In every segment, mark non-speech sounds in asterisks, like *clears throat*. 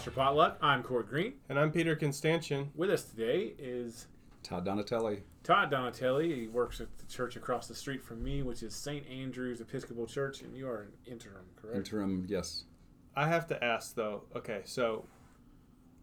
Pastor Potluck. I'm Cord Green. And I'm Peter Constantian. With us today is Todd Donatelli. Todd Donatelli. He works at the church across the street from me, which is St. Andrew's Episcopal Church, and you are an interim, correct? Interim, yes. I have to ask though. Okay, so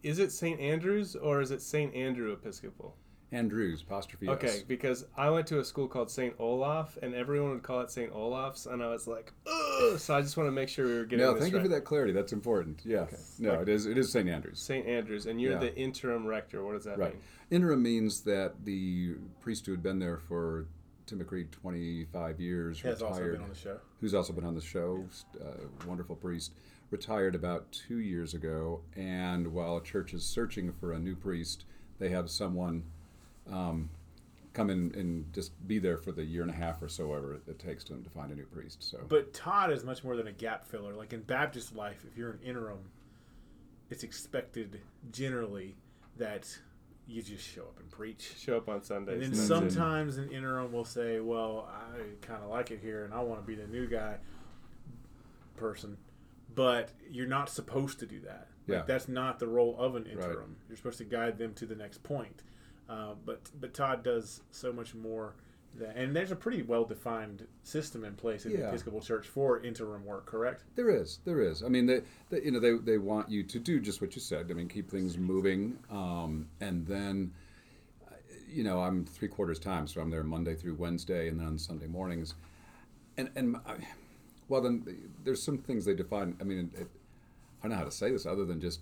is it St. Andrews or is it St. Andrew Episcopal? Andrews, apostrophe Okay, S. because I went to a school called St. Olaf, and everyone would call it St. Olaf's, and I was like, ugh. So I just want to make sure we were getting No, this thank right. you for that clarity. That's important. Yeah. No, Like- it is. It is St. Andrews. St. Andrews, and you're Yeah. the interim rector. What does that Right. mean? Interim means that the priest who had been there for typically 25 years He has also retired, been on the show. who's also been on the show, uh, wonderful priest, retired about two years ago. And while a church is searching for a new priest, they have someone um, come in and just be there for the year and a half or so ever it takes to them to find a new priest. So But Todd is much more than a gap filler. Like in Baptist life, if you're an interim, it's expected generally that you just show up and preach. Show up on Sundays. And then that's sometimes an interim will say, "Well, I kind of like it here, and I want to be the new guy person," but you're not supposed to do that. Like, Yeah. that's not the role of an interim. You're supposed to guide them to the next point. Uh, but but Todd does so much more. That, and there's a pretty well defined system in place in the Episcopal Church for interim work. Correct? There is, there is. I mean, they, they you know, they, they want you to do just what you said. I mean, keep things moving, um, and then, uh, you know, I'm three quarters time, so I'm there Monday through Wednesday, and then on Sunday mornings, and and I, well, then there's some things they define. I mean, it, I don't know how to say this other than just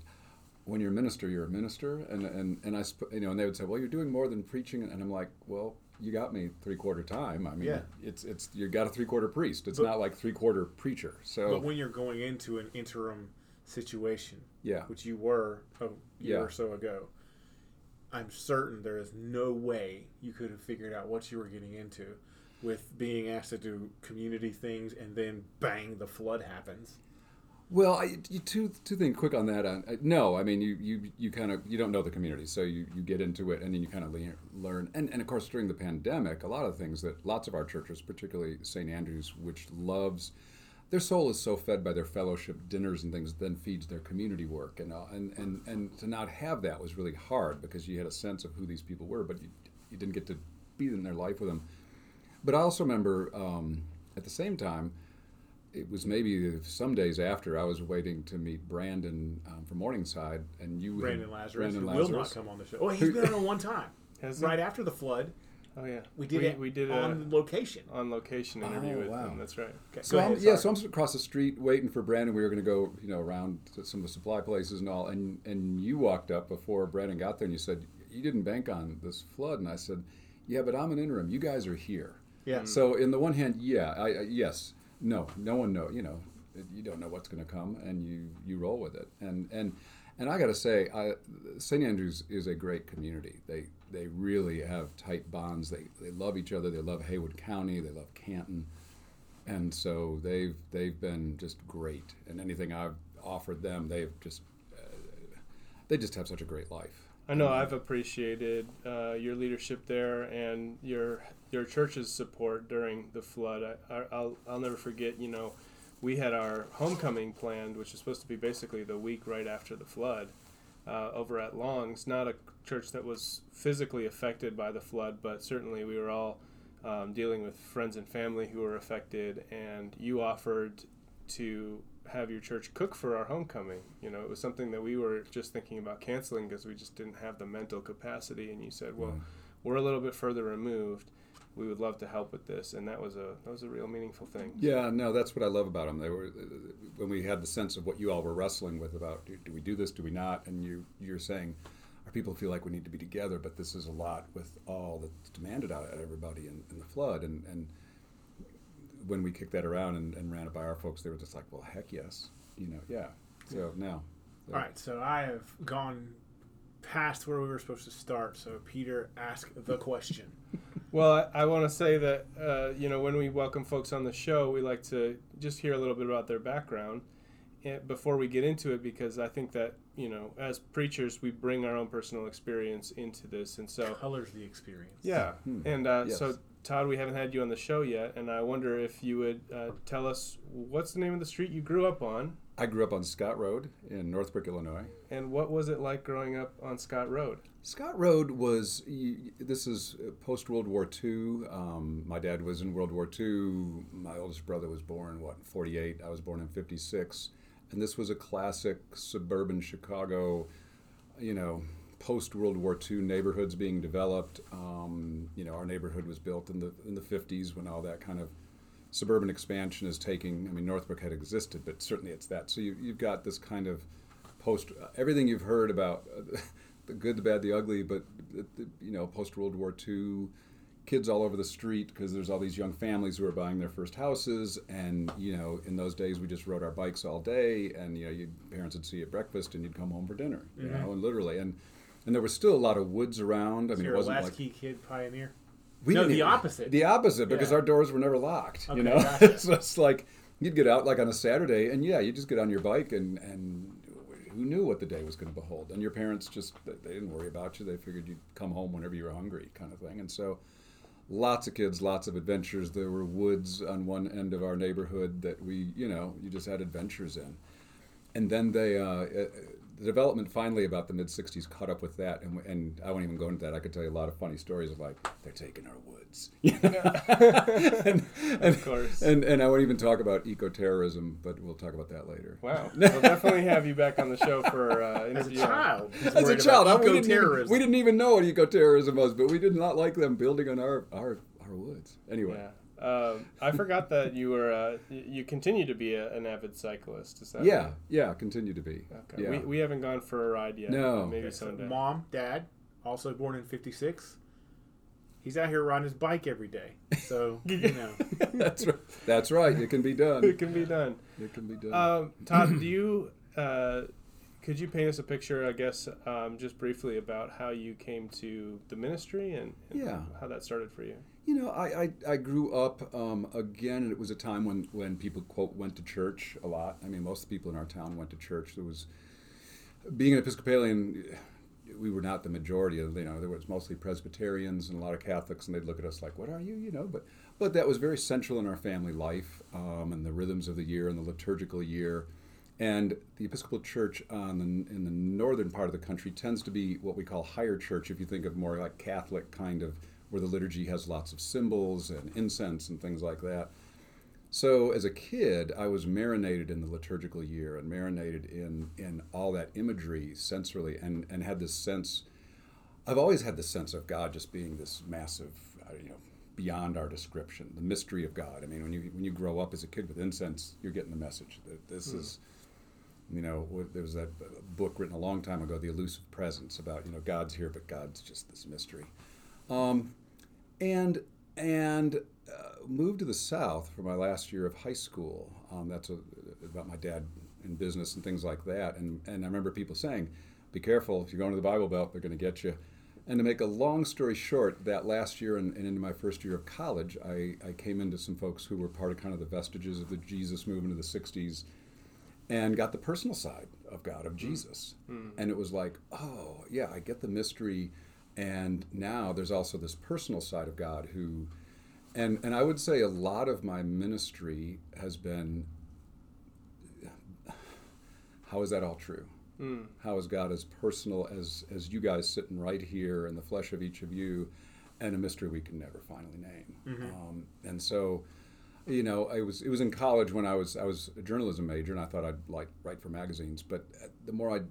when you're a minister, you're a minister, and and and I, sp- you know, and they would say, well, you're doing more than preaching, and I'm like, well. You got me three quarter time. I mean, Yeah. it's it's you got a three quarter priest. It's But- not like three quarter preacher. So But when you're going into an interim situation, Yeah. which you were a year Yeah. or so ago, I'm certain there is no way you could have figured out what you were getting into with being asked to do community things and then bang, the flood happens. Well, I, you, two two things quick on that. Uh, no, I mean you you, you kind of you don't know the community, so you, you get into it and then you kind of le- learn. And, and of course, during the pandemic, a lot of things that lots of our churches, particularly St. Andrews, which loves their soul is so fed by their fellowship dinners and things, then feeds their community work. And uh, and and and to not have that was really hard because you had a sense of who these people were, but you, you didn't get to be in their life with them. But I also remember um, at the same time it was maybe some days after I was waiting to meet Brandon um, from Morningside, and you, had- Brandon Lazarus, Brandon who will not Lazarus. come on the show. Oh, he's been on one time. *laughs* Has he? right after the flood, Oh yeah, we did we, it we did on a location. on location interview Oh, with wow. him. That's right. Okay, So go I'm, ahead, yeah, sorry. so I'm across the street waiting for Brandon. We were going to go, you know, around to some of the supply places and all. And and you walked up before Brandon got there, and you said you didn't bank on this flood. And I said, yeah, but I'm an interim. You guys are here. Yeah. So in the one hand, yeah, I, I yes, no, no one know. You know, you don't know what's going to come, and you you roll with it. And and and I got to say, I, St. Andrews is a great community. They they really have tight bonds. They they love each other. They love Haywood County. They love Canton, and so they've they've been just great. And anything I've offered them, they've just uh, they just have such a great life. I know I've appreciated uh, your leadership there and your your church's support during the flood. I, I, I'll I'll never forget. You know, we had our homecoming planned, which is supposed to be basically the week right after the flood, uh, over at Long's. Not a church that was physically affected by the flood, but certainly we were all um, dealing with friends and family who were affected. And you offered to have your church cook for our homecoming. You know, it was something that we were just thinking about canceling because we just didn't have the mental capacity. And you said, "Well, we're a little bit further removed. We would love to help with this." And that was a that was a real meaningful thing. Yeah, no, that's what I love about them. They were when we had the sense of what you all were wrestling with about do, do we do this, do we not, and you you're saying our people feel like we need to be together, but this is a lot with all that's demanded out of everybody in, in the flood, and and when we kicked that around and, and ran it by our folks, they were just like, well, heck yes, you know, yeah. So now, All right, so I have gone past where we were supposed to start. So Peter, ask the question. Well, I, I want to say that uh, you know when we welcome folks on the show, we like to just hear a little bit about their background before we get into it, because I think that you know as preachers we bring our own personal experience into this, and so Colors the experience. yeah. Hmm. And uh, Yes. so Todd, we haven't had you on the show yet, and I wonder if you would uh, tell us what's the name of the street you grew up on, I grew up on Scott Road in Northbrook, Illinois. And what was it like growing up on Scott Road? Scott Road was, this is post World War II. Um, my dad was in World War II. My oldest brother was born, what, 48. I was born in 56. And this was a classic suburban Chicago, you know, post World War II neighborhoods being developed. Um, you know, our neighborhood was built in the, in the 50s when all that kind of suburban expansion is taking. I mean, Northbrook had existed, but certainly it's that. So you, you've got this kind of post everything you've heard about uh, *laughs* the good, the bad, the ugly, but the, the, you know, post World War II, kids all over the street because there's all these young families who are buying their first houses, and you know, in those days we just rode our bikes all day, and you know, you parents would see you at breakfast, and you'd come home for dinner, you Mhm. know, and literally, and and there was still a lot of woods around. I So mean, you're it wasn't like latchkey kid pioneer. We No, the opposite. The opposite, because Yeah. our doors were never locked. Okay, you know, gotcha. *laughs* so it's like you'd get out like on a Saturday, and yeah, you just get on your bike, and and who knew what the day was going to behold? And your parents just they didn't worry about you. They figured you'd come home whenever you were hungry, kind of thing. And so, lots of kids, lots of adventures. There were woods on one end of our neighborhood that we, you know, you just had adventures in. And then they, uh, uh, the development finally about the mid '60s caught up with that, and, and I won't even go into that. I could tell you a lot of funny stories of like they're taking our woods, *laughs* and, and, Of course. and and I won't even talk about eco-terrorism, but we'll talk about that later. Wow. We'll definitely have you back on the show for uh, *laughs* As a interview. child, As a child, I- we, didn't even, we didn't even know what eco-terrorism was, but we did not like them building on our our, our woods. Anyway, Yeah. Um, I forgot that you were uh, you continue to be a, an avid cyclist. Is that yeah, right? yeah, continue to be. Okay. Yeah. We, we haven't gone for a ride yet. No. Maybe Okay, so someday. Mom, dad, also born in '56. He's out here riding his bike every day. So *laughs* you know, *laughs* That's right. That's right. It can be done. it can be done. It can be done. Um, Todd, do *clears throat* you uh, could you paint us a picture, I guess, um, just briefly about how you came to the ministry and, and Yeah. how that started for you? You know, I, I, I grew up um, again, and it was a time when, when people quote went to church a lot. I mean, most people in our town went to church. There was being an Episcopalian, we were not the majority. Of, you know, there was mostly Presbyterians and a lot of Catholics, and they'd look at us like, "What are you?" You know, but but that was very central in our family life um, and the rhythms of the year and the liturgical year. And the Episcopal Church on the, in the northern part of the country tends to be what we call higher church, if you think of more like Catholic kind of, where the liturgy has lots of symbols and incense and things like that. So as a kid, I was marinated in the liturgical year and marinated in, in all that imagery sensorily and, and had this sense. I've always had this sense of God just being this massive, you know, beyond our description, the mystery of God. I mean, when you when you grow up as a kid with incense, you're getting the message that this hmm. is, you know, there was that book written a long time ago, The Elusive Presence, about you know God's here, but God's just this mystery. Um, and and uh, moved to the South for my last year of high school. Um, that's a, about my dad in business and things like that. And and I remember people saying, "Be careful if you're going to the Bible Belt; they're going to get you." And to make a long story short, that last year and, and into my first year of college, I, I came into some folks who were part of kind of the vestiges of the Jesus movement of the '60s, and got the personal side of God, of Jesus. And it was like, oh, yeah, I get the mystery. And now there's also this personal side of God who, and, and I would say a lot of my ministry has been how is that all true? Mm. How is God as personal as, as you guys sitting right here in the flesh of each of you, and a mystery we can never finally name? Um, and so, you know, I was it was in college when I was I was a journalism major, and I thought I'd like write for magazines. But uh, the more I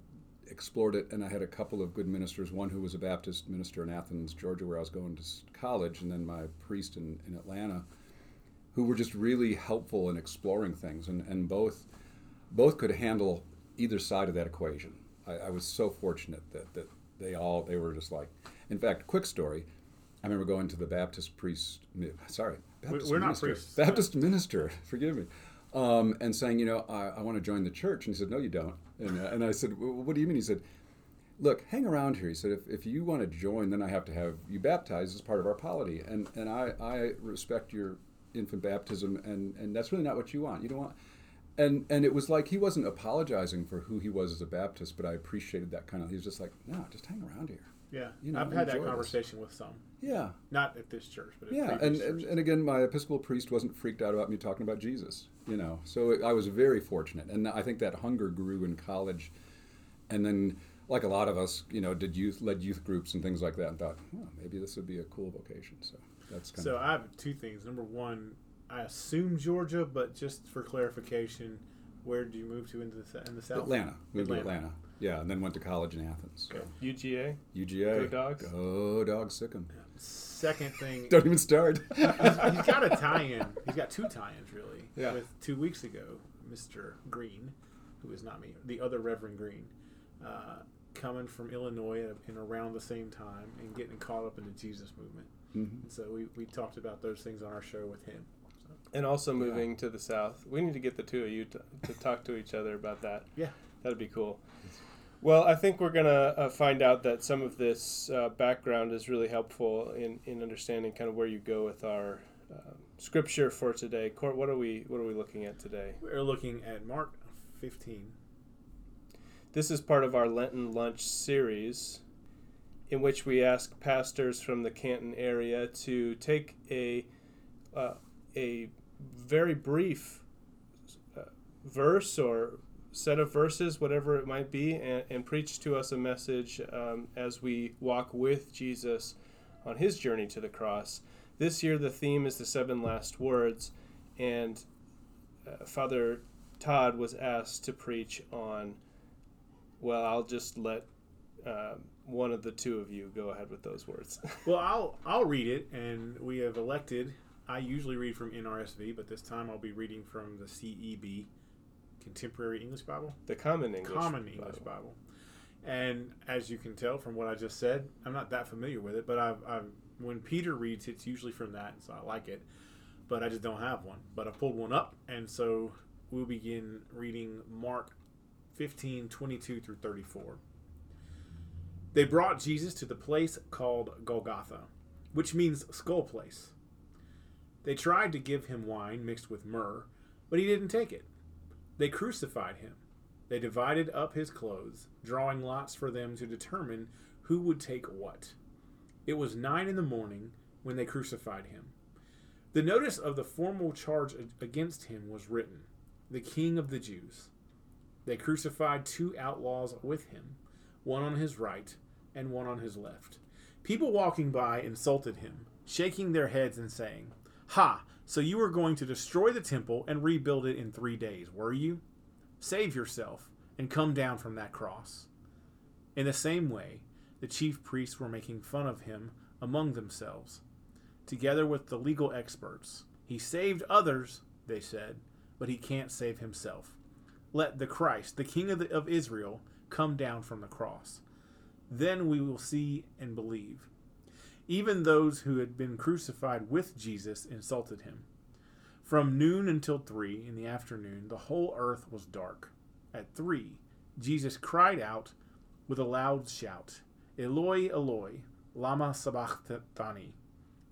explored it, and I had a couple of good ministers. One who was a Baptist minister in Athens, Georgia, where I was going to college, and then my priest in, in Atlanta, who were just really helpful in exploring things, and, and both both could handle either side of that equation. I, I was so fortunate that, that they all they were just like. In fact, quick story. I remember going to the Baptist priest. Sorry, Baptist we're not minister, priests. Baptist minister. *laughs* Forgive me. Um, and saying, you know, I, I want to join the church. And he said, no, you don't. And, uh, and I said, well, what do you mean? He said, look, hang around here. He said, if, if you want to join, then I have to have you baptized as part of our polity. And, and I, I respect your infant baptism, and, and that's really not what you want. You don't want. And, and it was like he wasn't apologizing for who he was as a Baptist, but I appreciated that kind of. He was just like, no, just hang around here. Yeah, You know, I've had that enjoy this. conversation with some, Yeah, not at this church, but at yeah, and, and and again, my Episcopal priest wasn't freaked out about me talking about Jesus. You know, so I was very fortunate, and I think that hunger grew in college, and then. Like a lot of us, you know, did youth led youth groups and things like that, and thought, oh, maybe this would be a cool vocation. So that's kind of. So of I have two things. Number one, I assume Georgia, but just for clarification, where did you move to into the, in the south? Atlanta. Moved Atlanta. to Atlanta. Yeah, and then went to college in Athens. So. UGA. UGA. Go Dogs. Go Dogs Sick 'em. Second thing, *laughs* Don't even start. *laughs* he's got a tie-in. He's got two tie-ins really. Yeah. With two weeks ago, Mr. Green, who is not me, the other Reverend Green, uh, coming from Illinois at, in around the same time and getting caught up in the Jesus movement. Mhm. So we, we talked about those things on our show with him. So, And also moving to the south. We need to get the two of you to, to talk to each other about that. yeah. That'd be cool. Well, I think we're going to uh, find out that some of this uh, background is really helpful in, in understanding kind of where you go with our uh, scripture for today. Court, what are we what are we looking at today? We're looking at Mark 15. This is part of our Lenten lunch series in which we ask pastors from the Canton area to take a uh, a very brief uh, verse or set of verses, whatever it might be, and, and preach to us a message um, as we walk with Jesus on his journey to the cross. This year, the theme is the seven last words, and uh, Father Todd was asked to preach on. Well, I'll just let uh, one of the two of you go ahead with those words. *laughs* Well, I'll I'll read it, and we have elected. I usually read from NRSV, but this time I'll be reading from the CEB, Contemporary English Bible, the Common English. Common Bible. English Bible. And as you can tell from what I just said, I'm not that familiar with it. But I've, I've when Peter reads, it's usually from that, so I like it. But I just don't have one. But I pulled one up, and so we'll begin reading Mark 15, 22 through 34. They brought Jesus to the place called Golgotha, which means skull place. They tried to give him wine mixed with myrrh, but he didn't take it. They crucified him. They divided up his clothes, drawing lots for them to determine who would take what. It was nine in the morning when they crucified him. The notice of the formal charge against him was written The King of the Jews. They crucified two outlaws with him, one on his right and one on his left. People walking by insulted him, shaking their heads and saying, Ha! So you were going to destroy the temple and rebuild it in three days, were you? Save yourself and come down from that cross. In the same way, the chief priests were making fun of him among themselves. Together with the legal experts, he saved others, they said, but he can't save himself. Let the Christ, the King of, the, of Israel, come down from the cross. Then we will see and believe. Even those who had been crucified with Jesus insulted him. From noon until three in the afternoon, the whole earth was dark. At three, Jesus cried out with a loud shout, Eloi, Eloi, lama sabachthani,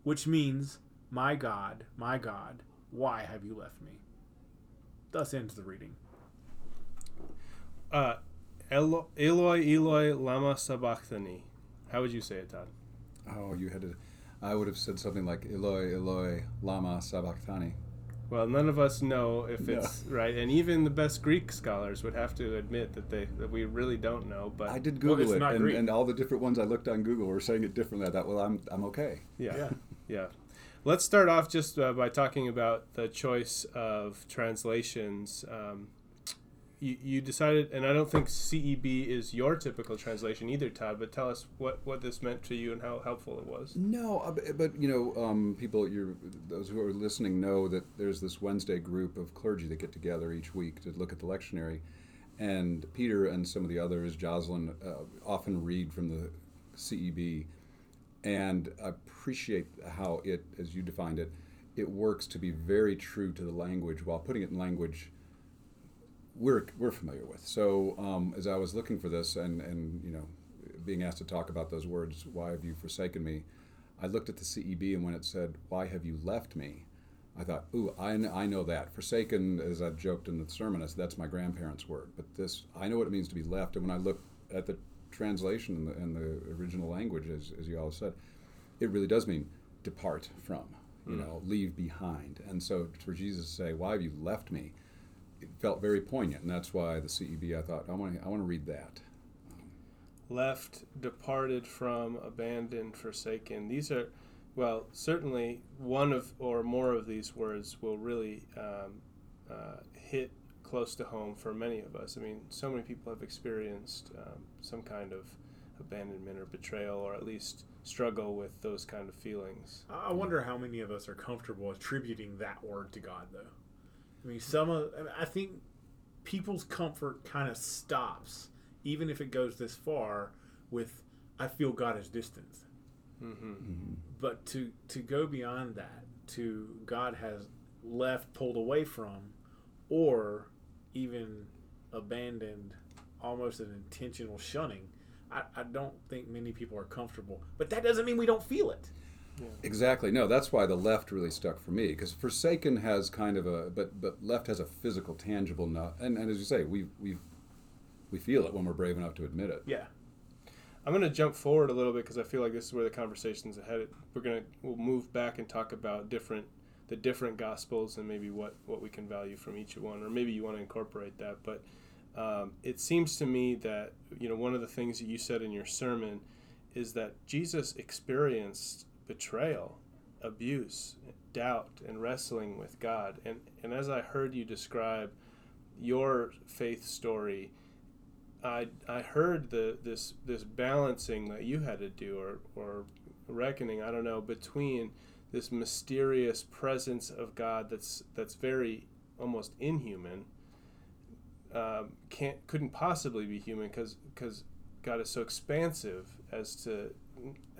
which means, My God, my God, why have you left me? Thus ends the reading. Uh, Eloi, Eloi, lama sabachthani. How would you say it, Todd? Oh, you had to. I would have said something like Eloi, Eloi, lama sabachthani. Well, none of us know if No. it's right, and even the best Greek scholars would have to admit that they that we really don't know. But I did Well, Google it's it, not and, Greek. and all the different ones I looked on Google were saying it differently. I thought, well, I'm I'm okay. yeah, Yeah. yeah. Let's start off just uh, by talking about the choice of translations. Um, you, you decided, and I don't think CEB is your typical translation either, Todd. But tell us what, what this meant to you and how helpful it was. No, uh, but, you know, um, people, you're, those who are listening know that there's this Wednesday group of clergy that get together each week to look at the lectionary, and Peter and some of the others, Jocelyn, uh, often read from the CEB, and I appreciate how it, as you defined it, it works to be very true to the language while putting it in language we're we're familiar with. So um, as I was looking for this and and you know being asked to talk about those words, why have you forsaken me? I looked at the CEB and when it said, "Why have you left me?" I thought, "Ooh, I, I know that forsaken." As I've joked in the sermon, that's my grandparents' word. But this, I know what it means to be left. And when I looked at the translation and the, in the original language, as, as you all said, it really does mean depart from, you know, leave behind. And so for Jesus to say, "Why have you left me?" It felt very poignant, and that's why the CEB. I thought I want to I want to read that. left, departed from, abandoned, forsaken. These are, well, certainly one of or more of these words will really um, uh, hit close to home for many of us. I mean, so many people have experienced um, some kind of abandonment or betrayal, or at least struggle with those kind of feelings. I I wonder how many of us are comfortable attributing that word to God, though. I mean, some of I mean, I think people's comfort kind of stops, even if it goes this far, with "I feel God is distant." hmm But to to go beyond that, to God has left, pulled away from, or even abandoned, almost an intentional shunning. I, I don't think many people are comfortable. But that doesn't mean we don't feel it. Exactly. No, that's why the left really stuck for me because Forsaken has kind of a, but but left has a physical, tangible, no, and, and as you say, we we we feel it when we're brave enough to admit it. Yeah. I'm going to jump forward a little bit because I feel like this is where the conversation's headed. We're going to we'll move back and talk about different the different gospels and maybe what what we can value from each one, or maybe you want to incorporate that. But um, it seems to me that you know one of the things that you said in your sermon is that Jesus experienced betrayal, abuse, doubt, and wrestling with God. And and as I heard you describe your faith story. I, I heard the this this balancing that you had to do or, or reckoning I don't know between this mysterious presence of God that's that's very almost inhuman um, can't couldn't possibly be human because God is so expansive as to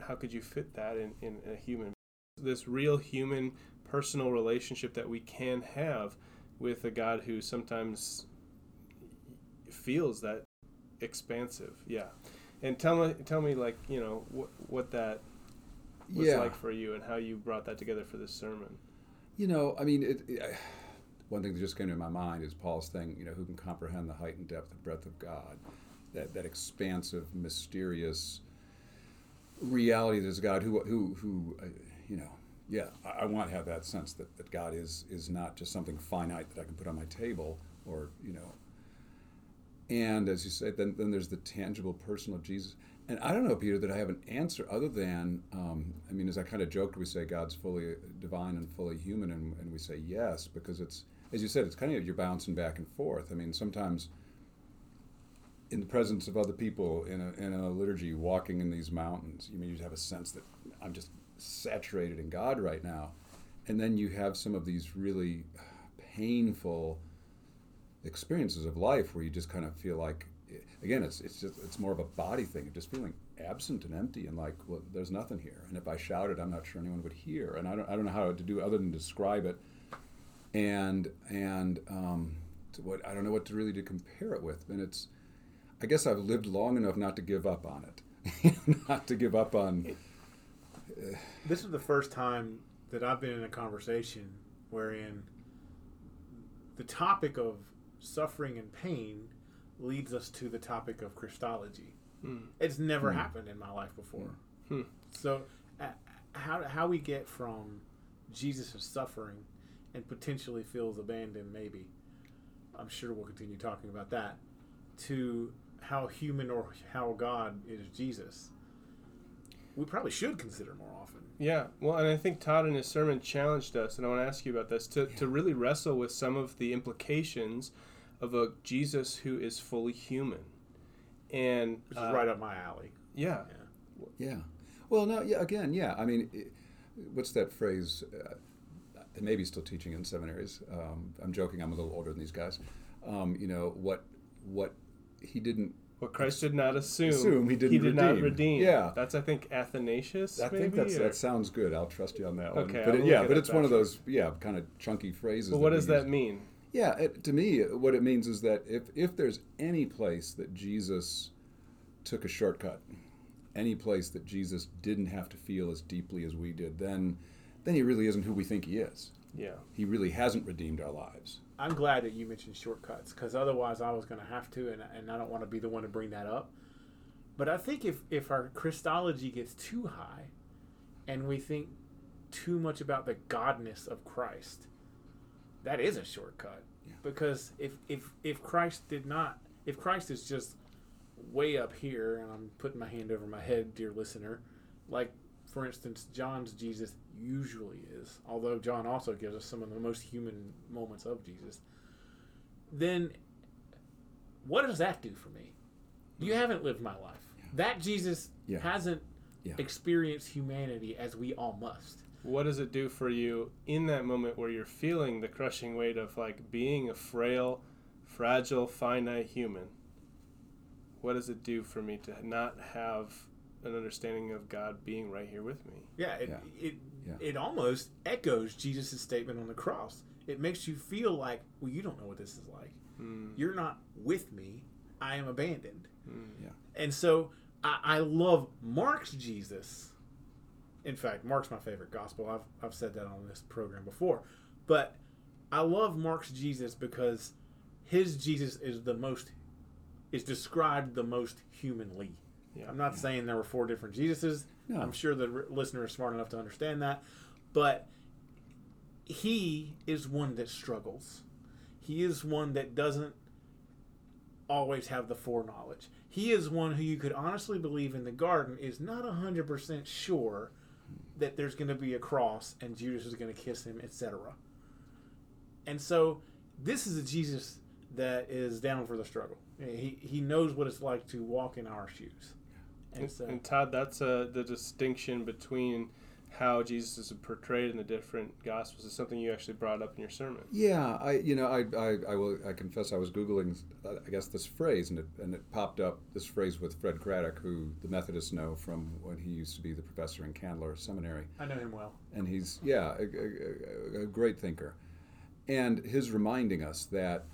how could you fit that in, in a human this real human personal relationship that we can have with a God who sometimes feels that expansive. Yeah, and tell me, tell me, like you know, wh- what that was Yeah. like for you and how you brought that together for this sermon. You know, I mean, it, it, *sighs* one thing that just came to my mind is Paul's thing. You know, who can comprehend the height and depth and breadth of God? That that expansive, mysterious reality there's God. Who who who, uh, you know. Yeah, I, I want to have that sense that, that God is is not just something finite that I can put on my table, or you know. And as you say, then then there's the tangible personal Jesus. And I don't know, Peter, that I have an answer other than, um, I mean, as I kind of joked, we say God's fully divine and fully human, and, and we say yes, because it's, as you said, it's kind of you're bouncing back and forth. I mean, sometimes in the presence of other people in a, in a liturgy, walking in these mountains, you mean you have a sense that I'm just saturated in God right now. And then you have some of these really painful experiences of life where you just kind of feel like again it's it's just it's more of a body thing of just feeling absent and empty and like well there's nothing here. And if i shouted i'm not sure anyone would hear. And i don't, I don't know how to do other than describe it. And and um, what i don't know what to really to compare it with. And it's i guess i've lived long enough not to give up on it *laughs* not to give up on This is the first time that I've been in a conversation wherein the topic of suffering and pain leads us to the topic of Christology. Hmm. It's never happened in my life before. Hmm. So, uh, how, how we get from Jesus' suffering and potentially feels abandoned, maybe, I'm sure we'll continue talking about that, to how human or how God is Jesus, we probably should consider more often. Yeah, well, and I think Todd in his sermon challenged us, and I want to ask you about this to, to really wrestle with some of the implications of a Jesus who is fully human, and Which is uh, right up my alley. Yeah, Yeah. Well, no, yeah, again, yeah. I mean, i what's that phrase? Uh, maybe still teaching in seminaries. Um, I'm joking. I'm a little older than these guys. Um, you know what? What he didn't. what Christ did not assume, Assume he didn't He did not redeem. redeem. Yeah. that's I think Athanasius. I maybe, think that's, or- that sounds good. I'll trust you on that one. Okay, But it- yeah, but it's one of those yeah kind of chunky phrases. But what does that mean? Yeah, it, to me, what it means is that if, if there's any place that Jesus took a shortcut, any place that Jesus didn't have to feel as deeply as we did, then then he really isn't who we think he is. Yeah, He really hasn't redeemed our lives. I'm glad that you mentioned shortcuts because otherwise I was going to have to, and, and I don't want to be the one to bring that up. But I think if if our Christology gets too high, and we think too much about the godness of Christ, that is a shortcut. Yeah. Because if if if Christ did not, if Christ is just way up here, and I'm putting my hand over my head, dear listener, like for instance, John's Jesus usually is, although John also gives us some of the most human moments of Jesus, then what does that do for me? You mm. haven't lived my life. That Jesus Yeah. hasn't Yeah. experienced humanity as we all must. What does it do for you in that moment where you're feeling the crushing weight of like being a frail, fragile, finite human? What does it do for me to not have an understanding of God being right here with me? Yeah, it Yeah. it Yeah. it almost echoes Jesus' statement on the cross. It makes you feel like, well, you don't know what this is like. Mm, You're not with me. I am abandoned. mm, Yeah. And so I, I love Mark's Jesus. In fact, Mark's my favorite gospel. I've, I've said that on this program before. But I love Mark's Jesus because his Jesus is the most, is described the most humanly. Yeah. I'm not saying there were four different Jesuses. No. I'm sure the r- listener is smart enough to understand that. But he is one that struggles. He is one that doesn't always have the foreknowledge. He is one who you could honestly believe in the garden is not 100% sure that there's going to be a cross and Judas is going to kiss him, etc. And so this is a Jesus that is down for the struggle. He, he knows what it's like to walk in our shoes. And And, so, and Todd, that's uh, the distinction between how Jesus is portrayed in the different gospels is something you actually brought up in your sermon. Yeah, I you know I, I, I will I confess I was googling uh, I guess this phrase and it and it popped up this phrase with Fred Craddock who the Methodists know from when he used to be the professor in Candler Seminary I know him well. and he's yeah a, a, a- a great thinker and his reminding us that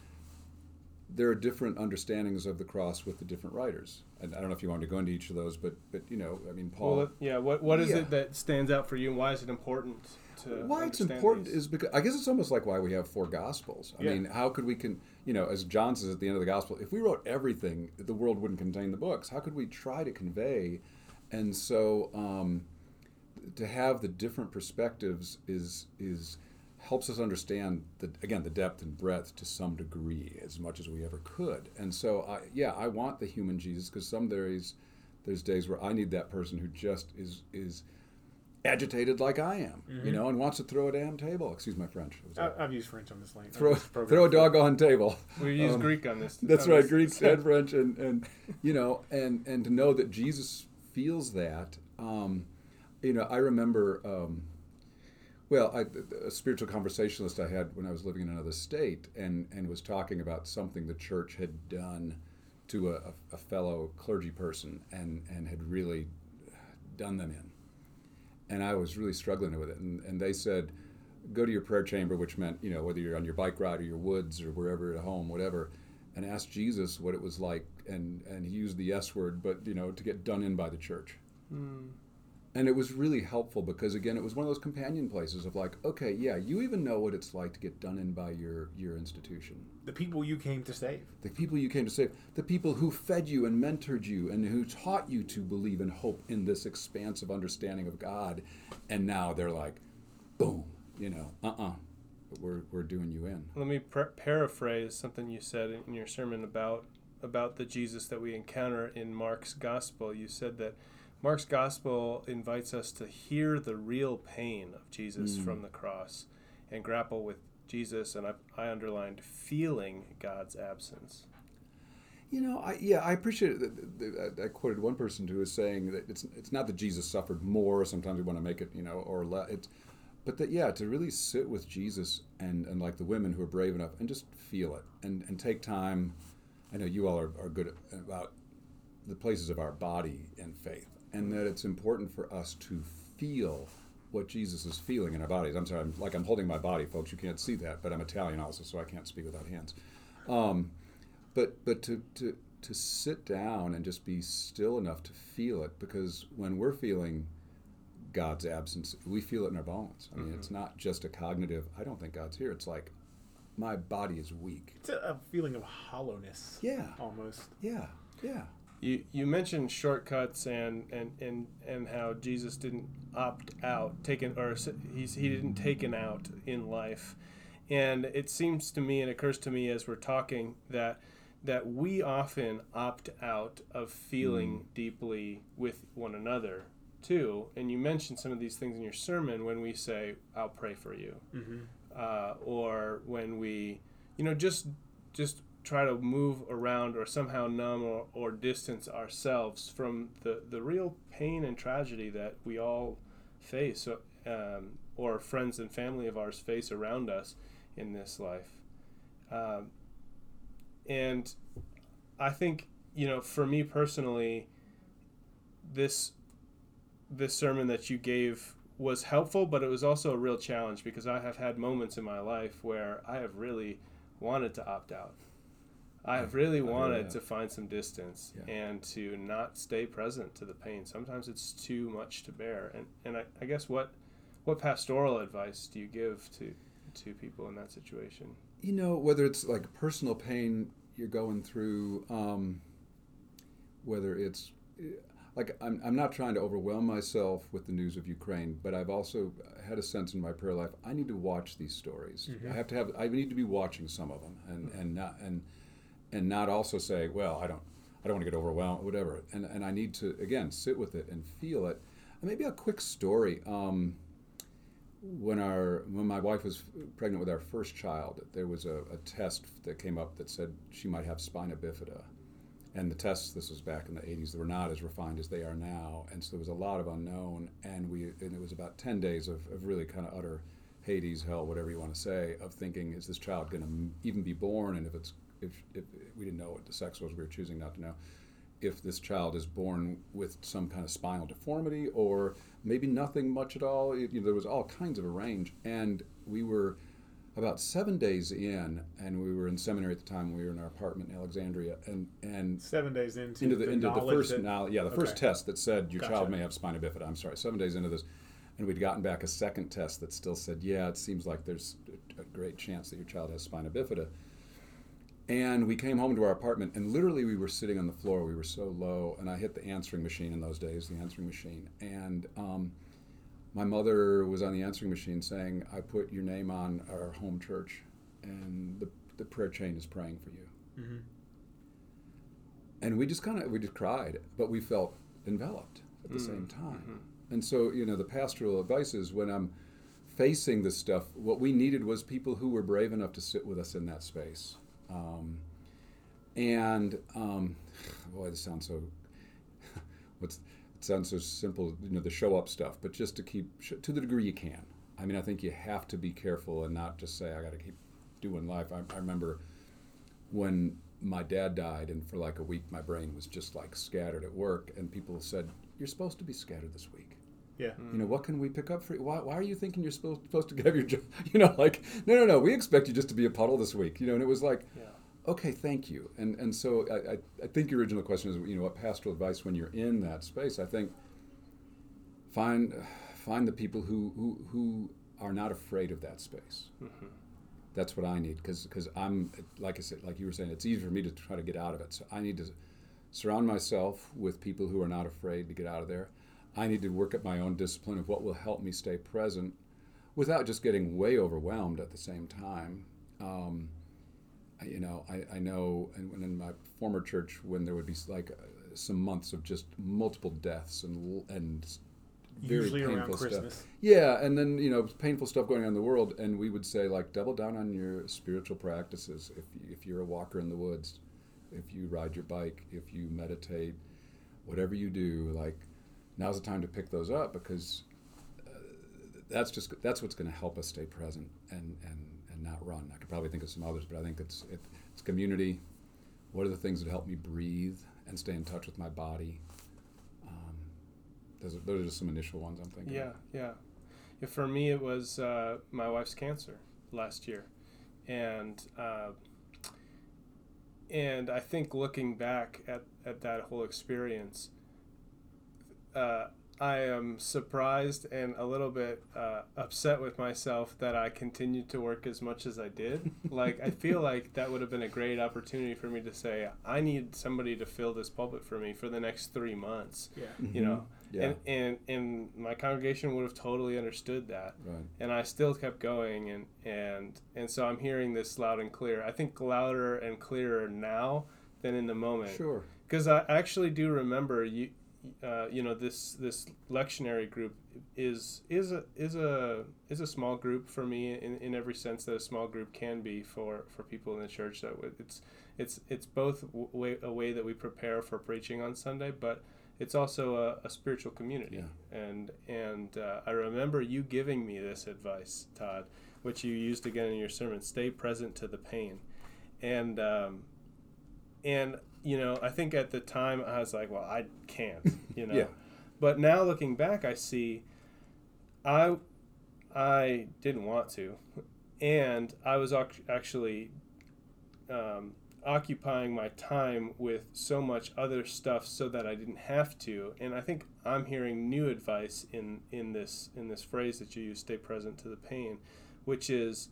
there are different understandings of the cross with the different writers and I don't know if you want to go into each of those but but you know I mean Paul Well, yeah. What what is Yeah. it that stands out for you, and why is it important to why it's important these? is because I guess it's almost like why we have four gospels. I Yeah. mean, how could we can you know, as John says at the end of the gospel, if we wrote everything, the world wouldn't contain the books. How could we try to convey? And so, um, to have the different perspectives is is helps us understand the again the depth and breadth to some degree as much as we ever could. And so, I, yeah, I want the human Jesus because some days there's days where I need that person who just is is agitated like I am, you know, and wants to throw a damn table. Excuse my French. It was a- I, I've used French on this lane. throw this throw a dog on table. We use Um, Greek on this. *laughs* That's on right, this. Greek *laughs* and French, and, and you know, and and to know that Jesus feels that. Um, you know, I remember. Um, well, I, a spiritual conversationalist I had when I was living in another state, and and was talking about something the church had done to a, a fellow clergy person, and and had really done them in. And I was really struggling with it, and, and they said, go to your prayer chamber, which meant, you know, whether you're on your bike ride or your woods or wherever at home, whatever, and ask Jesus what it was like, and, and he used the S word, but, you know, to get done in by the church. Mm. And it was really helpful because, again, it was one of those companion places of like, okay, yeah, you even know what it's like to get done in by your, your institution. The people you came to save. The people you came to save, the people who fed you and mentored you and who taught you to believe and hope in this expansive understanding of God. And now they're like, boom, you know, uh uh-uh, uh, we're, we're doing you in. Let me par- paraphrase something you said in, in your sermon about about the Jesus that we encounter in Mark's gospel. You said that Mark's gospel invites us to hear the real pain of Jesus Mm. from the cross and grapple with Jesus, and I, I underlined feeling God's absence. You know, I, yeah, I appreciate it. I quoted one person who was saying that it's it's not that Jesus suffered more. Sometimes we want to make it, you know, or less. It's, but that yeah, to really sit with Jesus and and like the women who are brave enough and just feel it and and take time. I know you all are, are good about the places of our body in faith, and that it's important for us to feel what Jesus is feeling in our bodies. I'm sorry, I'm, like I'm holding my body, folks. You can't see that, but I'm Italian also, so I can't speak without hands. Um, but but to, to to sit down and just be still enough to feel it because when we're feeling God's absence, we feel it in our bones. I mean, it's not just a cognitive. I don't think God's here. It's like my body is weak. It's a, a feeling of hollowness. Yeah, Almost. yeah, yeah. You you mentioned shortcuts and and and and how Jesus didn't opt out, taken or he's he didn't taken out in life, and it seems to me and occurs to me as we're talking that that we often opt out of feeling mm. deeply with one another too. And you mentioned some of these things in your sermon when we say, "I'll pray for you," mm-hmm. uh, or when we, you know, just just try to move around or somehow numb or, or distance ourselves from the, the real pain and tragedy that we all face um, or friends and family of ours face around us in this life. Um, and I think, you know, for me personally, this this sermon that you gave was helpful, but it was also a real challenge because I have had moments in my life where I have really wanted to opt out. I have really wanted to find some distance yeah. and to not stay present to the pain. Sometimes it's too much to bear. And, and I, I guess what what pastoral advice do you give to to people in that situation? You know, whether it's like personal pain you're going through, um, whether it's like I'm, I'm not trying to overwhelm myself with the news of Ukraine, but I've also had a sense in my prayer life I need to watch these stories. Mm-hmm. I have to have I need to be watching some of them and and not and and not also say, well, I don't I don't want to get overwhelmed, whatever. And and I need to again sit with it and feel it. And maybe a quick story. Um, when our when my wife was pregnant with our first child, there was a, a test that came up that said she might have spina bifida and the tests this was back in the 80s they were not as refined as they are now and so there was a lot of unknown and we and it was about 10 days of, of really kind of utter hades hell whatever you want to say of thinking is this child going to even be born and if it's if, if we didn't know what the sex was we were choosing not to know if this child is born with some kind of spinal deformity or maybe nothing much at all it, you know, there was all kinds of a range and we were about seven days in, and we were in seminary at the time. We were in our apartment in Alexandria, and and seven days into into the, the into the first that, knowledge, yeah, the okay. first test that said your gotcha. child may have spina bifida. I'm sorry, seven days into this, and we'd gotten back a second test that still said, yeah, it seems like there's a great chance that your child has spina bifida. And we came home to our apartment, and literally we were sitting on the floor. We were so low, and I hit the answering machine in those days, the answering machine, and. Um, my mother was on the answering machine saying, I put your name on our home church, and the, the prayer chain is praying for you. Mm-hmm. And we just kind of, we just cried, but we felt enveloped at the mm-hmm. same time. Mm-hmm. And so, you know, the pastoral advice is when I'm facing this stuff, what we needed was people who were brave enough to sit with us in that space. Um, and um, boy, this sounds so. what's it sounds so simple, you know, the show up stuff, but just to keep, to the degree you can. I mean, I think you have to be careful and not just say, I got to keep doing life. I, I, remember when my dad died, and for like a week, my brain was just like scattered at work, and people said, You're supposed to be scattered this week. Yeah. You know, what can we pick up for you? Why, why are you thinking you're supposed, supposed to have your job? *laughs* You know, like, no, no, no, we expect you just to be a puddle this week. You know, and it was like, yeah okay, thank you. And and so I, I, I, think your original question is, you know, what pastoral advice when you're in that space? I think find find the people who who, who are not afraid of that space. Mm-hmm. That's what I need because because I'm like I said, like you were saying, it's easy for me to try to get out of it. So I need to surround myself with people who are not afraid to get out of there. I need to work at my own discipline of what will help me stay present without just getting way overwhelmed at the same time. Um, you know, I, I know in, in my former church when there would be like uh, some months of just multiple deaths and and very Usually painful stuff. Christmas. Yeah, and then you know painful stuff going on in the world, and we would say like double down on your spiritual practices. If if you're a walker in the woods, if you ride your bike, if you meditate, whatever you do, like now's the time to pick those up because uh, that's just that's what's going to help us stay present and and and not run. I could probably think of some others, but I think it's it, it's community. What are the things that help me breathe and stay in touch with my body? Um, those, are, those are just some initial ones I'm thinking. Yeah, yeah. yeah for me, it was uh, my wife's cancer last year, and uh, and I think looking back at, at that whole experience, uh, I am surprised and a little bit uh, upset with myself that I continued to work as much as I did. *laughs* like, I feel like that would have been a great opportunity for me to say, I need somebody to fill this pulpit for me for the next three months. Yeah. You know, Yeah. and, and and my congregation would have totally understood that. Right. And I still kept going, and and and so I'm hearing this loud and clear. I think louder and clearer now than in the moment Sure. because I actually do remember you. Uh, you know this this lectionary group is is a is a is a small group for me in, in every sense that a small group can be for, for people in the church. That it's it's it's both w- way, a way that we prepare for preaching on Sunday but it's also a, a spiritual community. And and uh, I remember you giving me this advice Todd which you used again in your sermon stay present to the pain. And um, and you know i think at the time i was like well i can't *laughs* you know. Yeah. but now looking back i see i i didn't want to. And i was actually um, occupying my time with so much other stuff so that i didn't have to. And i think i'm hearing new advice in in this in this phrase that you use stay present to the pain which is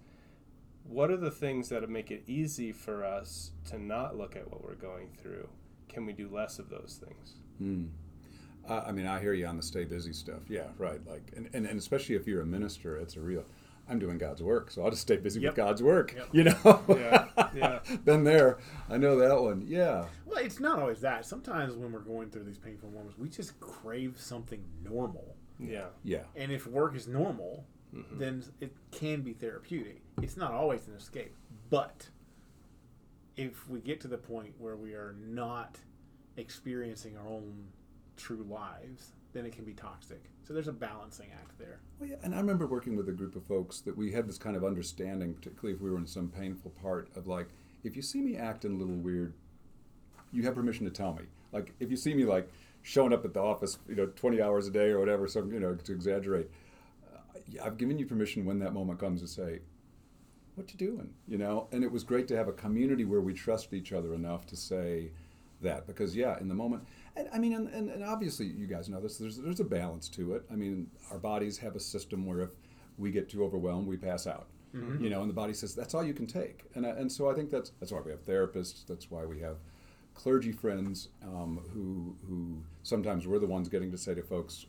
what are the things that make it easy for us to not look at what we're going through? Can we do less of those things? Hmm. Uh, I mean, I hear you on the stay busy stuff. Yeah, right. Like, and, and, and especially if you're a minister, it's a real. I'm doing God's work, so I'll just stay busy Yep. with God's work. Yep. You know. *laughs* Yeah, yeah. *laughs* Been there. I know that one. Yeah. Well, it's not always that. Sometimes when we're going through these painful moments, we just crave something normal. Yeah. Yeah. And if work is normal, Mhm. then it can be therapeutic. It's not always an escape. But if we get to the point where we are not experiencing our own true lives, then it can be toxic. So there's a balancing act there. Well, yeah, and I remember working with a group of folks that we had this kind of understanding, particularly if we were in some painful part of like, if you see me acting a little weird, you have permission to tell me. Like, if you see me like showing up at the office, you know, 20 hours a day or whatever, some you know, to exaggerate, I've given you permission when that moment comes to say, "What you doing?" You know, and it was great to have a community where we trust each other enough to say that because yeah, in the moment, and I mean, and, and, and obviously you guys know this. There's there's a balance to it. I mean, our bodies have a system where if we get too overwhelmed, we pass out. You know, and the body says that's all you can take, and I, and so I think that's that's why we have therapists. That's why we have clergy friends um, who who sometimes we're the ones getting to say to folks,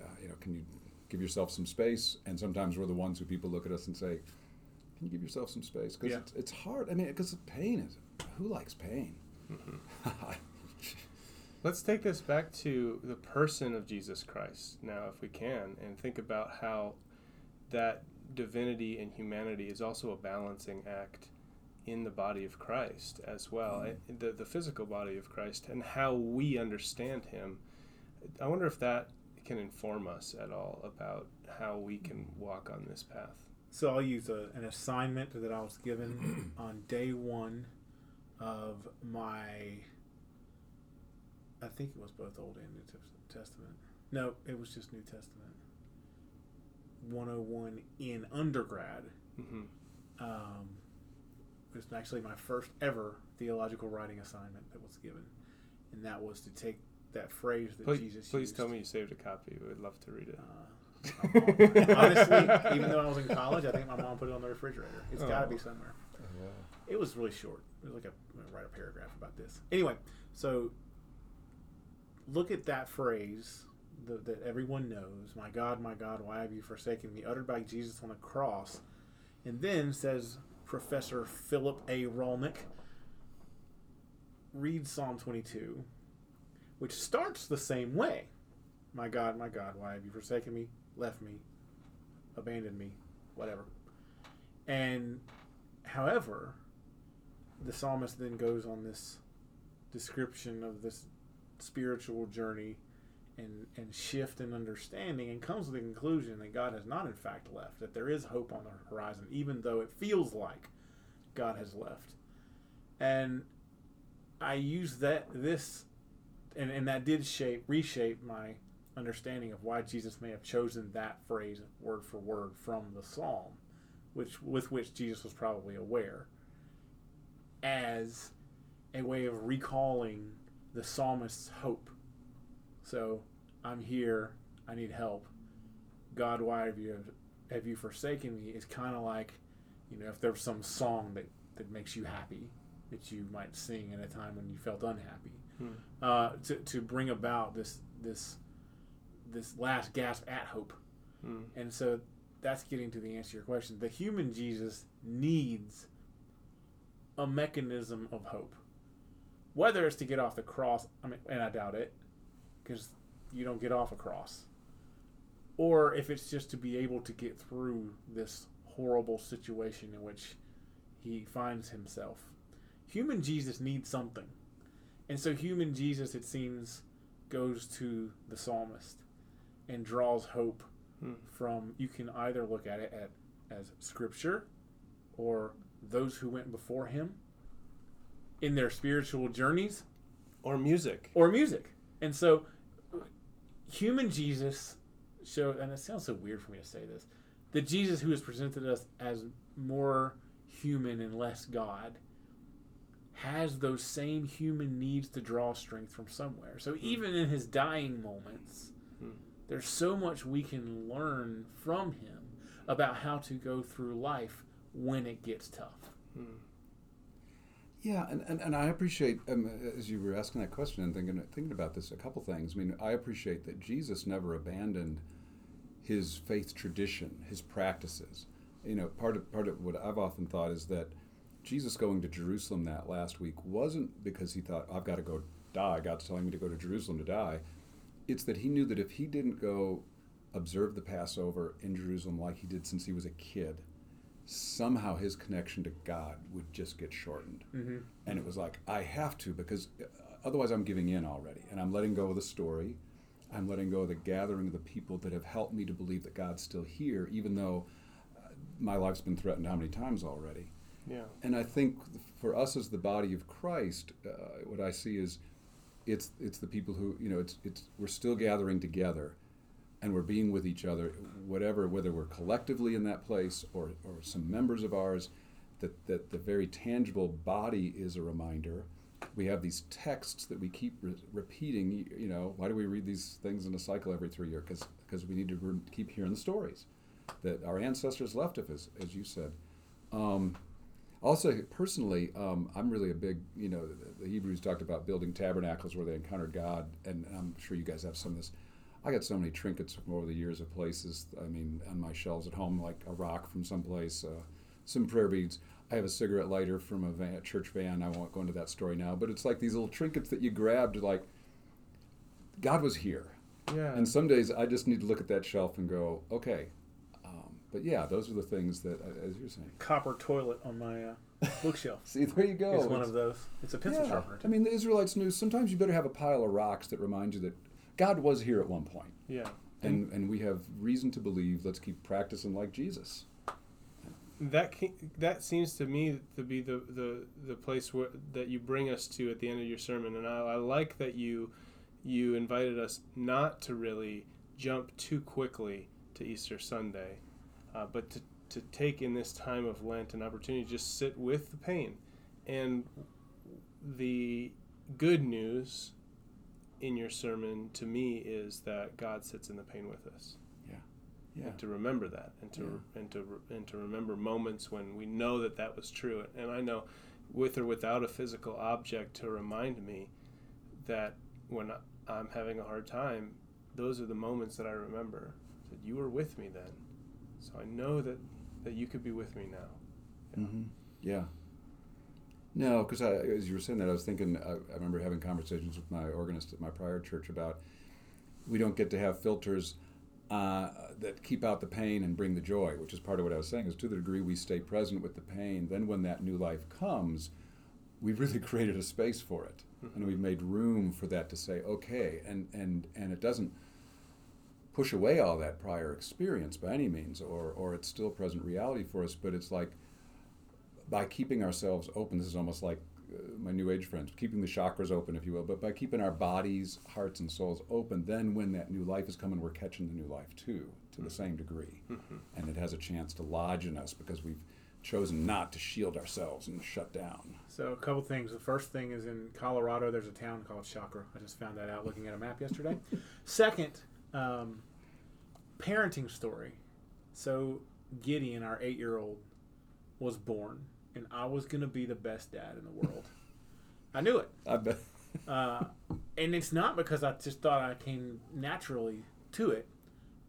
uh, you know, can you give yourself some space? And sometimes we're the ones who people look at us and say, can you give yourself some space? Because Yeah. it's, it's hard. I mean, because the pain is who likes pain? *laughs* Let's take this back to the person of Jesus Christ now, if we can, and think about how that divinity and humanity is also a balancing act in the body of Christ as well, eh, the, the physical body of Christ, and how we understand him. I wonder if that can inform us at all about how we can walk on this path. So I'll use a, an assignment that I was given *clears throat* on day one of my. I think it was both Old and New Testament. No, it was just New Testament. 101 in undergrad. hmm Um, it was actually my first ever theological writing assignment that was given, and that was to take that phrase that Please, Jesus please used. tell me you saved a copy. We'd love to read it. Uh, *laughs* honestly, even though I was in college, I think my mom put it on the refrigerator. It's got to Oh. be somewhere. It was really short. It was like a I'm write a paragraph about this. Anyway, so look at that phrase the, that everyone knows. My God, my God, why have you forsaken me? Uttered by Jesus on the cross, and then says Professor Philip A. Rolnick. Read Psalm 22, which starts the same way. My God, my God, why have you forsaken me, left me, abandoned me, whatever. And however, the psalmist then goes on this description of this spiritual journey and, and shift in understanding and comes to the conclusion that God has not in fact left, that there is hope on the horizon, even though it feels like God has left. And I use that this and, and that did shape reshape my understanding of why Jesus may have chosen that phrase word for word from the psalm, which with which Jesus was probably aware, as a way of recalling the psalmist's hope. So I'm here, I need help. God, why have you have you forsaken me? Is kind of like, you know, if there's some song that that makes you happy that you might sing in a time when you felt unhappy, Hmm. uh, to to bring about this this this last gasp at hope. Hmm. And so that's getting to the answer to your question. The human Jesus needs a mechanism of hope. Whether it's to get off the cross, I mean, and I doubt it, because you don't get off a cross. Or if it's just to be able to get through this horrible situation in which he finds himself. Human Jesus needs something. And so human Jesus, it seems, goes to the psalmist and draws hope Hmm. from you can either look at it at, as scripture or those who went before him in their spiritual journeys Or music. or music. And so human Jesus showed and it sounds so weird for me to say this. The Jesus who has presented us as more human and less God has those same human needs to draw strength from somewhere. So even in his dying moments, Hmm. there's so much we can learn from him about how to go through life when it gets tough. Hmm. Yeah, and, and, and I appreciate um, as you were asking that question and thinking thinking about this a couple things. I mean, I appreciate that Jesus never abandoned his faith tradition, his practices. You know, part of part of what I've often thought is that Jesus going to Jerusalem that last week wasn't because he thought I've got to go die. God's telling me to go to Jerusalem to die. It's that he knew that if he didn't go observe the Passover in Jerusalem like he did since he was a kid, somehow his connection to God would just get shortened. Mm-hmm. And it was like, I have to because uh, otherwise I'm giving in already. And I'm letting go of the story. I'm letting go of the gathering of the people that have helped me to believe that God's still here, even though uh, my life's been threatened how many times already. Yeah. And I think for us as the body of Christ, uh, what I see is it's it's the people who you know it's it's we're still gathering together, and we're being with each other, whatever whether we're collectively in that place or or some members of ours, that that the very tangible body is a reminder. We have these texts that we keep re- repeating. You, know, why do we read these things in a cycle every three years? Because because we need to re- keep hearing the stories that our ancestors left us, as, as you said. Um, also, personally, um, I'm really a big, you know, the, the Hebrews talked about building tabernacles where they encountered God, and I'm sure you guys have some of this. I got so many trinkets from over the years of places. I mean, on my shelves at home, like a rock from someplace, uh, some prayer beads. I have a cigarette lighter from a van, church van. I won't go into that story now, but it's like these little trinkets that you grabbed, like God was here. Yeah. And some days I just need to look at that shelf and go, okay. But yeah, those are the things that, as you're saying. Copper toilet on my uh, bookshelf. *laughs* See, there you go. It's one of those. It's a pencil yeah. sharpener. I mean, the Israelites knew sometimes you better have a pile of rocks that remind you that God was here at one point. yeah. And, and we have reason to believe, let's keep practicing like Jesus. that ca- that seems to me to be the, the, the place where, that you bring us to at the end of your sermon, and I, I like that you you invited us not to really jump too quickly to Easter Sunday, uh, but to, to take in this time of Lent an opportunity to just sit with the pain, and the good news in your sermon to me is that God sits in the pain with us. Yeah. and to remember that and to and to and to remember moments when we know that that was true. And i know with or without a physical object to remind me that when i'm having a hard time those are the moments that i remember that you were with me then so i know that that you could be with me now Mm-hmm. Yeah. No, because as you were saying that, I was thinking. I, I remember having conversations with my organist at my prior church about we don't get to have filters uh, that keep out the pain and bring the joy, which is part of what I was saying. Is to the degree we stay present with the pain, then when that new life comes, we've really *laughs* created a space for it, and we've made room for that to say, okay, and and and it doesn't push away all that prior experience by any means, or or it's still present reality for us, but it's like by keeping ourselves open, this is almost like uh, my New Age friends, keeping the chakras open, if you will, but by keeping our bodies, hearts, and souls open, then when that new life is coming, we're catching the new life too, to the same degree. And it has a chance to lodge in us because we've chosen not to shield ourselves and shut down. So a couple things. The first thing is in Colorado. There's a town called Chakra. I just found that out looking at a map yesterday. *laughs* Second, um, parenting story. So Gideon, our eight-year-old, was born, and I was gonna be the best dad in the world. I knew it. I bet. *laughs* Uh, and it's not because I just thought I came naturally to it.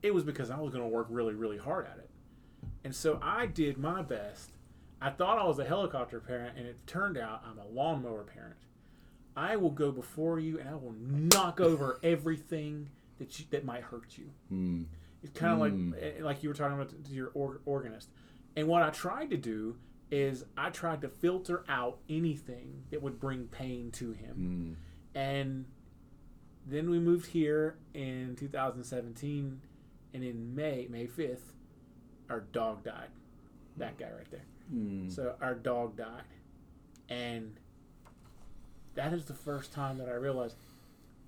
It was because I was going to work really, really hard at it. And so I did my best. I thought I was a helicopter parent, and it turned out I'm a lawnmower parent. I will go before you, and I will knock over everything that you, that might hurt you. Hmm. It's kind of like eh, like you were talking about to your or, organist. And what I tried to do is I tried to filter out anything that would bring pain to him. Hmm. And then we moved here in 2017, and in May, May 5th, our dog died. That guy right there. Hmm. So our dog died. And that is the first time that I realized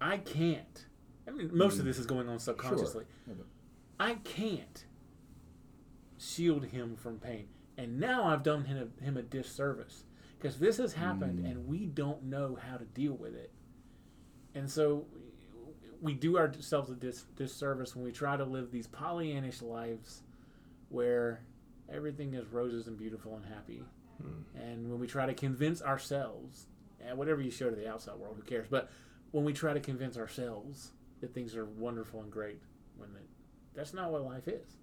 I can't. I mean, most of mm. this is going on subconsciously. But- I can't shield him from pain. And now I've done him a, him a disservice because this has happened mm. and we don't know how to deal with it. And so we do ourselves a dis- disservice when we try to live these Pollyannish lives where everything is roses and beautiful and happy. Hmm. And when we try to convince ourselves, and whatever you show to the outside world, who cares? But when we try to convince ourselves that things are wonderful and great, when it, that's not what life is.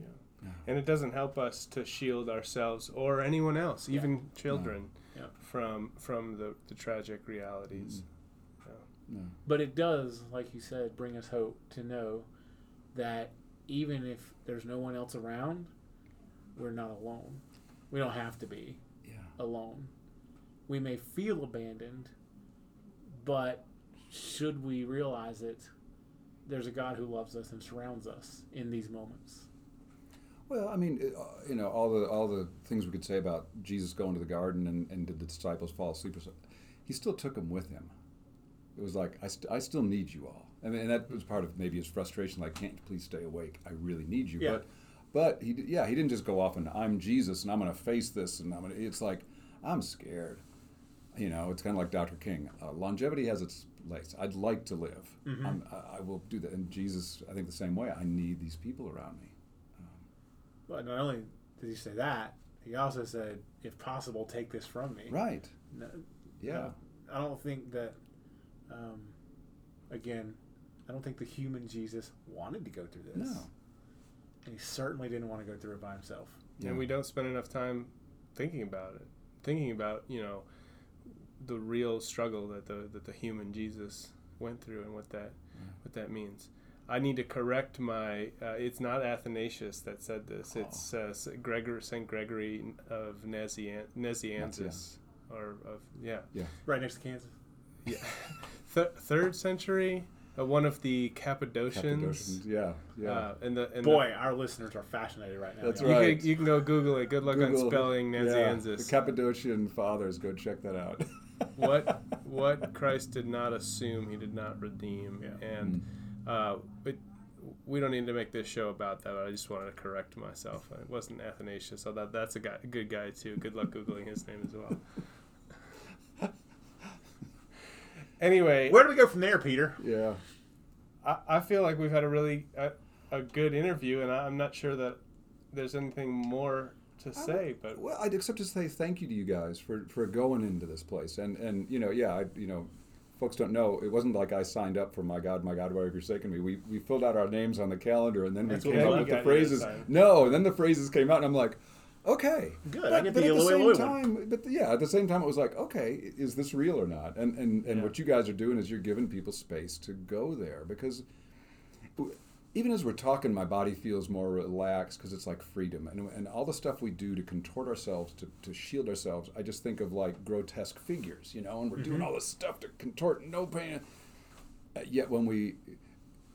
yeah. and it doesn't help us to shield ourselves or anyone else, Yeah. even children, Yeah. from from the, the tragic realities. No. But it does, like you said, bring us hope to know that even if there's no one else around, we're not alone. We don't have to be Yeah. alone. We may feel abandoned, but should we realize it, there's a God who loves us and surrounds us in these moments. Well, I mean, uh, you know, all the all the things we could say about Jesus going to the garden and, and did the disciples fall asleep or something. He still took them with him. It was like, I, st- I still need you all. And, and that was part of maybe his frustration, like, can't you please stay awake? I really need you. Yeah. But, but he, yeah, he didn't just go off and I'm Jesus and I'm going to face this and I'm going to, it's like, I'm scared. You know, it's kind of like Dr. King. Uh, longevity has its place. I'd like to live. I'm, I, I will do that. And Jesus, I think the same way. I need these people around me. But not only did he say that, he also said, if possible, take this from me. Right. No, Yeah. I don't think that, um, again, I don't think the human Jesus wanted to go through this. No. And he certainly didn't want to go through it by himself. Yeah. And we don't spend enough time thinking about it, thinking about you know the real struggle that the that the human Jesus went through and what that what that means. I need to correct my. Uh, it's not Athanasius that said this. It's uh, Gregor, Saint Gregory of Nazian, Nazianzus, or of yeah, yeah, Right next to Kansas. yeah, *laughs* Th- third century. Uh, one of the Cappadocians. Cappadocians, Yeah. Yeah. Uh, and the and Boy, our listeners are fascinated right now. That's y'all. you, right. can, you can go Google it. Good luck on Google- spelling yeah, Nazianzus. The Cappadocian fathers, go check that out. *laughs* what what Christ did not assume, he did not redeem, Yeah. and uh, it, we don't need to make this show about that. But I just wanted to correct myself. It wasn't Athanasius, so that that's a guy, a good guy too. Good luck googling his name as well. *laughs* anyway, Where do we go from there, Peter? yeah. I, I feel like we've had a really a, a good interview, and I, I'm not sure that there's anything more to say. But Well, I'd except to say thank you to you guys for, for going into this place. And, and you know, yeah, I, you know, folks don't know, it wasn't like I signed up for My God, My God, why have you forsaken me? We, we filled out our names on the calendar and then we what came we up got with the you phrases. sign. No, and then the phrases came out and I'm like, okay. Good, I But, get but the at the same Eloi one. time, but yeah, at the same time, it was like, okay, is this real or not? And, and, and Yeah. what you guys are doing is you're giving people space to go there because even as we're talking, my body feels more relaxed because it's like freedom. And, and all the stuff we do to contort ourselves, to, to shield ourselves, I just think of like grotesque figures, you know, and we're doing all this stuff to contort no pain. Uh, yet when we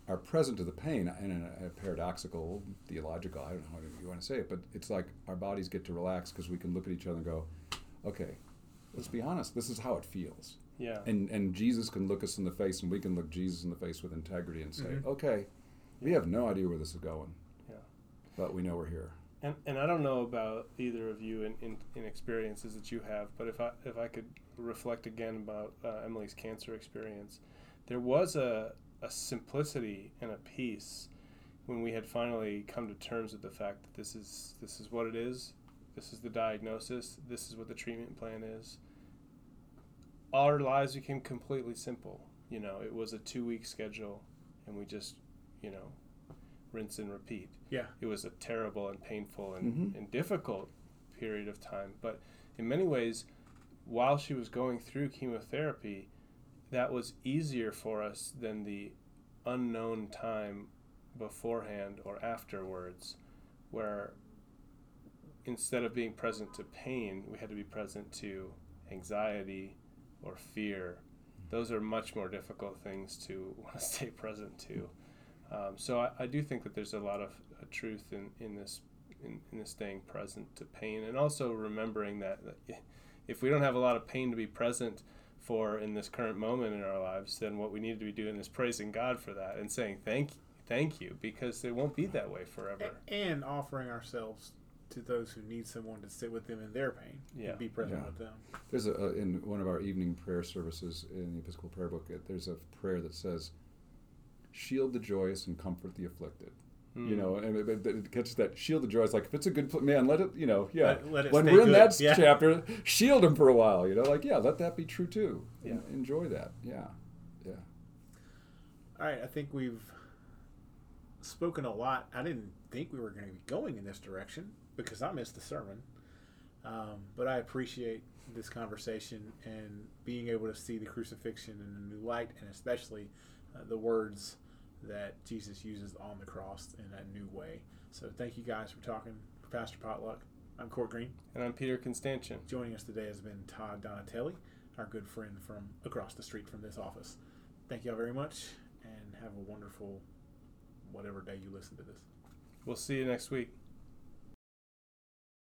are present to the pain, in a, a paradoxical, theological, I don't know how you want to say it, but it's like our bodies get to relax because we can look at each other and go, okay, let's be honest, this is how it feels. yeah, And, and Jesus can look us in the face and we can look Jesus in the face with integrity and say, Mhm. okay, we have no idea where this is going. Yeah. But we know we're here. And, and I don't know about either of you in, in, in experiences that you have, but if I if I could reflect again about uh, Emily's cancer experience, there was a, a simplicity and a peace when we had finally come to terms with the fact that this is this is what it is, this is the diagnosis, this is what the treatment plan is. Our lives became completely simple. You know, it was a two week schedule, and we just, you know, rinse and repeat. Yeah. It was a terrible and painful and, Mhm. and difficult period of time. But in many ways, while she was going through chemotherapy, that was easier for us than the unknown time beforehand or afterwards, where instead of being present to pain, we had to be present to anxiety or fear. Those are much more difficult things to *laughs* want to stay present to. Um, so I, I do think that there's a lot of uh, truth in, in this in, in this staying present to pain and also remembering that, that if we don't have a lot of pain to be present for in this current moment in our lives, then what we need to be doing is praising God for that and saying thank thank you because it won't be that way forever. And offering ourselves to those who need someone to sit with them in their pain Yeah. and be present Yeah. with them. There's a, a in one of our evening prayer services in the Episcopal Prayer Book. There's a prayer that says, "Shield the joyous and comfort the afflicted." You Mm. know, and it, it, it catches that shield the joyous. Like if it's a good pl- man, let it. You know, yeah. Let- let when we're in that Yeah. chapter, shield him for a while. You know, like yeah, let that be true too. Yeah. En- enjoy that. Yeah, yeah. All right, I think we've spoken a lot. I didn't think we were going to be going in this direction because I missed the sermon. Um, but I appreciate this conversation and being able to see the crucifixion in a new light, and especially uh, the words that Jesus uses on the cross in a new way. So thank you guys for talking. For Pastor Potluck, I'm Court Green. And I'm Peter Constantian. Joining us today has been Todd Donatelli, our good friend from across the street from this office. Thank y'all very much, and have a wonderful whatever day you listen to this. We'll see you next week.